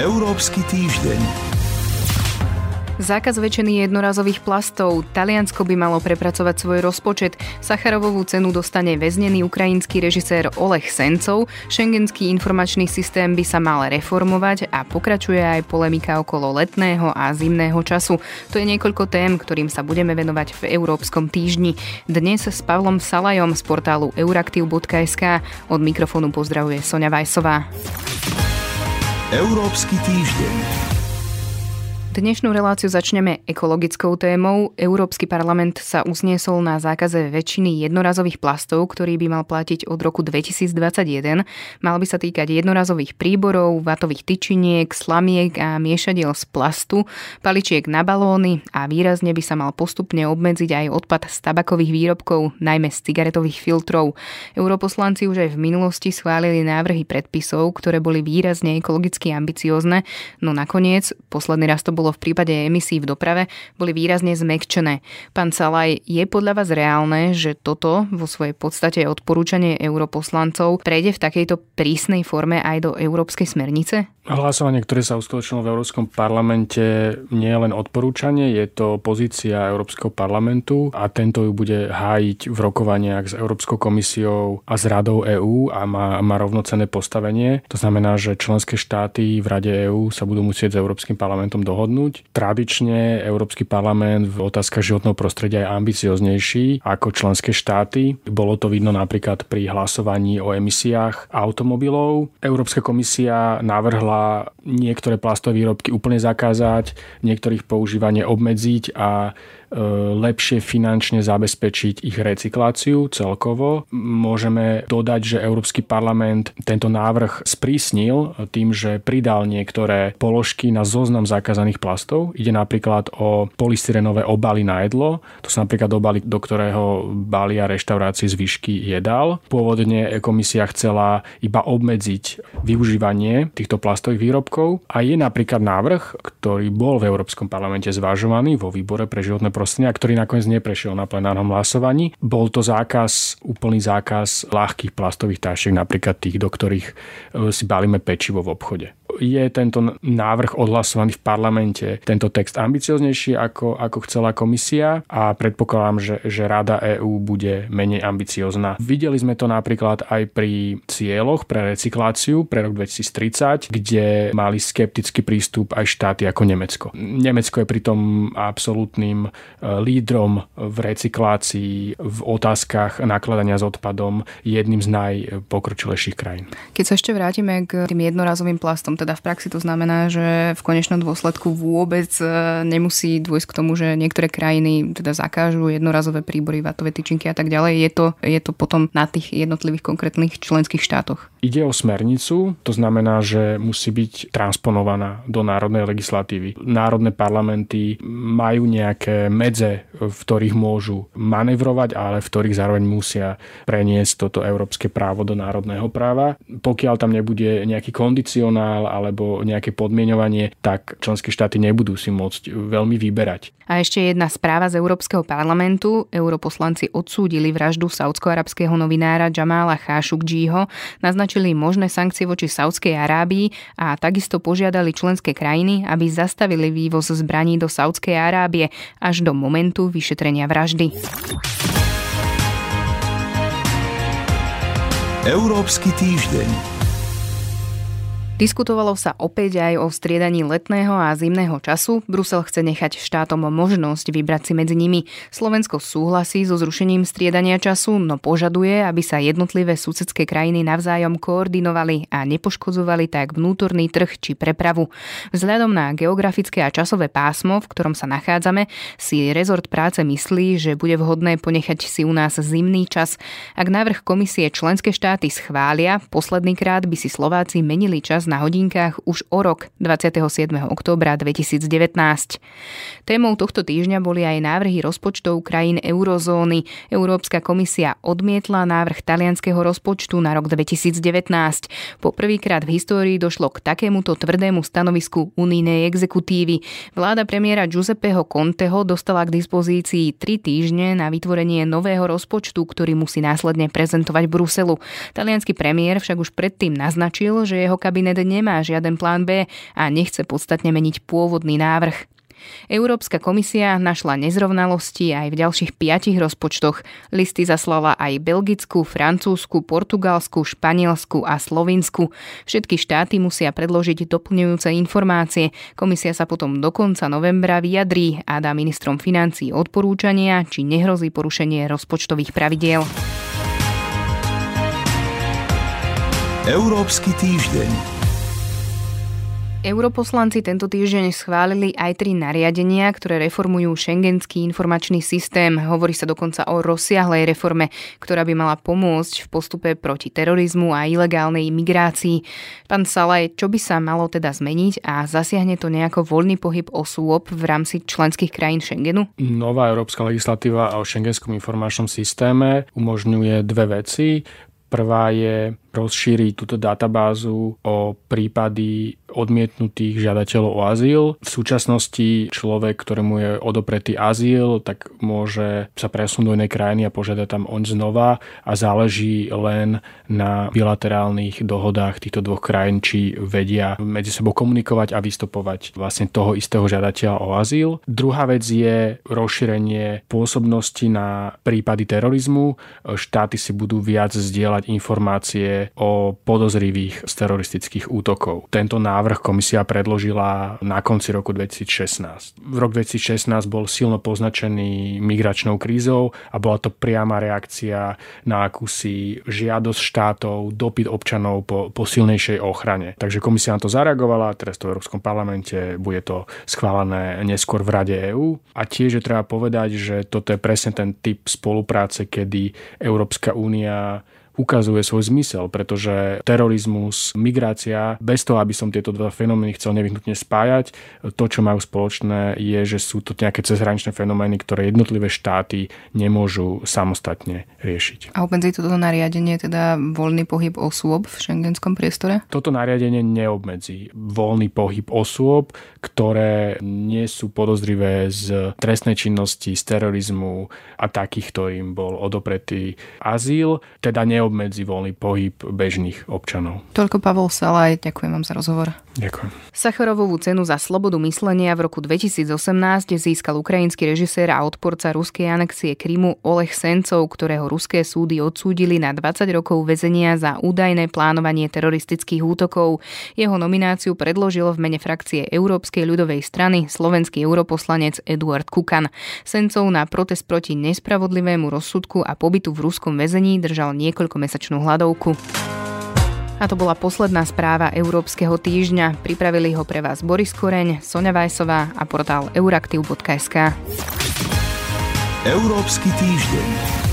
Európsky týždeň. Zákaz väčšiny jednorazových plastov. Taliansko by malo prepracovať svoj rozpočet. Sacharovovú cenu dostane väznený ukrajinský režisér Oleh Sencov. Schengenský informačný systém by sa mal reformovať a pokračuje aj polemika okolo letného a zimného času. To je niekoľko tém, ktorým sa budeme venovať v Európskom týždni. Dnes s Pavlom Salajom z portálu euraktiv.sk. Od mikrofónu pozdravuje Sonja Vajsová. Európsky týždeň. Dnešnú reláciu začneme ekologickou témou. Európsky parlament sa usniesol na zákaze väčšiny jednorazových plastov, ktorý by mal platiť od roku 2021. Mal by sa týkať jednorazových príborov, vatových tyčiniek, slamiek a miešadiel z plastu, paličiek na balóny a výrazne by sa mal postupne obmedziť aj odpad z tabakových výrobkov, najmä z cigaretových filtrov. Europoslanci už aj v minulosti schválili návrhy predpisov, ktoré boli výrazne ekologicky ambiciozne, no nakoniec, posledný raz to bolo bolo v prípade emisí v doprave, boli výrazne zmekčené. Pán Salaj, je podľa vás reálne, že toto vo svojej podstate odporúčanie europoslancov prejde v takejto prísnej forme aj do európskej smernice? Hlasovanie, ktoré sa uskutočnilo v Európskom parlamente, nie je len odporúčanie, je to pozícia Európskeho parlamentu a tento ju bude hájiť v rokovaniach s Európskou komisiou a s Radou EÚ a má, má rovnocenné postavenie. To znamená, že členské štáty v Rade EÚ sa budú musieť s Európskym parlamentom dohodnúť. Tradične Európsky parlament v otázkach životného prostredia je ambicioznejší ako členské štáty. Bolo to vidno napríklad pri hlasovaní o emisiách automobilov. Európska komisia navrhla niektoré plastové výrobky úplne zakázať, niektorých používanie obmedziť a lepšie finančne zabezpečiť ich recykláciu celkovo. Môžeme dodať, že Európsky parlament tento návrh sprísnil tým, že pridal niektoré položky na zoznam zakázaných plastov. Ide napríklad o polystyrenové obaly na jedlo. To sú napríklad obaly, do ktorého balia reštaurácie zvyšky jedál. Pôvodne komisia chcela iba obmedziť využívanie týchto plastových výrobkov a je napríklad návrh, ktorý bol v Európskom parlamente zvažovaný vo výbore pre životné prostredia, ktorý nakoniec neprešiel na plenárnom hlasovaní. Bol to zákaz, úplný zákaz ľahkých plastových tašiek, napríklad tých, do ktorých e, si balíme pečivo v obchode je tento návrh odhlasovaný v parlamente, tento text ambicioznejší ako, ako chcela komisia a predpokladám, že, že Rada EÚ bude menej ambiciozná. Videli sme to napríklad aj pri cieľoch pre recykláciu pre rok 2030, kde mali skeptický prístup aj štáty ako Nemecko. Nemecko je pritom absolútnym lídrom v recyklácii, v otázkach nakladania s odpadom, jedným z najpokročilejších krajín. Keď sa ešte vrátime k tým jednorazovým plastom, teda v praxi to znamená, že v konečnom dôsledku vôbec e, nemusí dôjsť k tomu, že niektoré krajiny teda zakážu jednorazové príbory, vatové tyčinky a tak ďalej. Je to, je to potom na tých jednotlivých konkrétnych členských štátoch. Ide o smernicu, to znamená, že musí byť transponovaná do národnej legislatívy. Národné parlamenty majú nejaké medze, v ktorých môžu manevrovať, ale v ktorých zároveň musia preniesť toto európske právo do národného práva. Pokiaľ tam nebude nejaký kondicionál alebo nejaké podmienovanie, tak členské štáty nebudú si môcť veľmi vyberať. A ešte jedna správa z Európskeho parlamentu. Europoslanci odsúdili vraždu saudsko-arabského novinára Jamala Khashoggiho, naznačili možné sankcie voči Saudskej Arábii a takisto požiadali členské krajiny, aby zastavili vývoz zbraní do Saudskej Arábie až do momentu vyšetrenia vraždy. Európsky týždeň. Diskutovalo sa opäť aj o striedaní letného a zimného času. Brusel chce nechať štátom možnosť vybrať si medzi nimi. Slovensko súhlasí so zrušením striedania času, no požaduje, aby sa jednotlivé susedské krajiny navzájom koordinovali a nepoškodzovali tak vnútorný trh či prepravu. Vzhľadom na geografické a časové pásmo, v ktorom sa nachádzame, si rezort práce myslí, že bude vhodné ponechať si u nás zimný čas. Ak návrh komisie členské štáty schvália, posledný krát by si Slováci menili čas na hodinkách už o rok 27. októbra 2019. Témou tohto týždňa boli aj návrhy rozpočtov krajín eurozóny. Európska komisia odmietla návrh talianského rozpočtu na rok 2019. Po prvýkrát v histórii došlo k takémuto tvrdému stanovisku unijnej exekutívy. Vláda premiéra Giuseppeho Conteho dostala k dispozícii tri týždne na vytvorenie nového rozpočtu, ktorý musí následne prezentovať Bruselu. Talianský premiér však už predtým naznačil, že jeho kabinet nemá žiaden plán B a nechce podstatne meniť pôvodný návrh. Európska komisia našla nezrovnalosti aj v ďalších piatich rozpočtoch. Listy zaslala aj Belgicku, Francúzsku, Portugalsku, Španielsku a Slovinsku. Všetky štáty musia predložiť doplňujúce informácie. Komisia sa potom do konca novembra vyjadrí a dá ministrom financí odporúčania, či nehrozí porušenie rozpočtových pravidiel. Európsky týždeň. Europoslanci tento týždeň schválili aj tri nariadenia, ktoré reformujú šengenský informačný systém. Hovorí sa dokonca o rozsiahlej reforme, ktorá by mala pomôcť v postupe proti terorizmu a ilegálnej migrácii. Pán Salaj, čo by sa malo teda zmeniť a zasiahne to nejako voľný pohyb osôb v rámci členských krajín Schengenu? Nová európska legislatíva o šengenskom informačnom systéme umožňuje dve veci. Prvá je rozšíriť túto databázu o prípady odmietnutých žiadateľov o azyl. V súčasnosti človek, ktorému je odopretý azyl, tak môže sa presunúť do inej krajiny a požiadať tam on znova a záleží len na bilaterálnych dohodách týchto dvoch krajín, či vedia medzi sebou komunikovať a vystupovať vlastne toho istého žiadateľa o azyl. Druhá vec je rozšírenie pôsobnosti na prípady terorizmu. Štáty si budú viac zdieľať informácie o podozrivých z teroristických útokov. Tento návrh komisia predložila na konci roku 2016. V rok 2016 bol silno poznačený migračnou krízou a bola to priama reakcia na akúsi žiadosť štátov, dopyt občanov po, po silnejšej ochrane. Takže komisia na to zareagovala, teraz to v Európskom parlamente, bude to schválené neskôr v Rade EÚ. A tiež je treba povedať, že toto je presne ten typ spolupráce, kedy Európska únia ukazuje svoj zmysel, pretože terorizmus, migrácia, bez toho, aby som tieto dva fenomény chcel nevyhnutne spájať, to, čo majú spoločné, je, že sú to nejaké cezhraničné fenomény, ktoré jednotlivé štáty nemôžu samostatne riešiť. A obmedzí toto nariadenie teda voľný pohyb osôb v šengenskom priestore? Toto nariadenie neobmedzí voľný pohyb osôb, ktoré nie sú podozrivé z trestnej činnosti, z terorizmu a takých, ktorým bol odopretý azyl, teda neobmedzí neobmedzí voľný pohyb bežných občanov. Toľko Pavol Salaj, ďakujem vám za rozhovor. Ďakujem. Sacharovovú cenu za slobodu myslenia v roku 2018 získal ukrajinský režisér a odporca ruskej anexie Krymu Oleh Sencov, ktorého ruské súdy odsúdili na 20 rokov väzenia za údajné plánovanie teroristických útokov. Jeho nomináciu predložil v mene frakcie Európskej ľudovej strany slovenský europoslanec Eduard Kukan. Sencov na protest proti nespravodlivému rozsudku a pobytu v ruskom väzení držal niekoľko niekoľkomesačnú hladovku. A to bola posledná správa Európskeho týždňa. Pripravili ho pre vás Boris Koreň, Sonja Vajsová a portál euraktiv.sk. Európsky týždeň.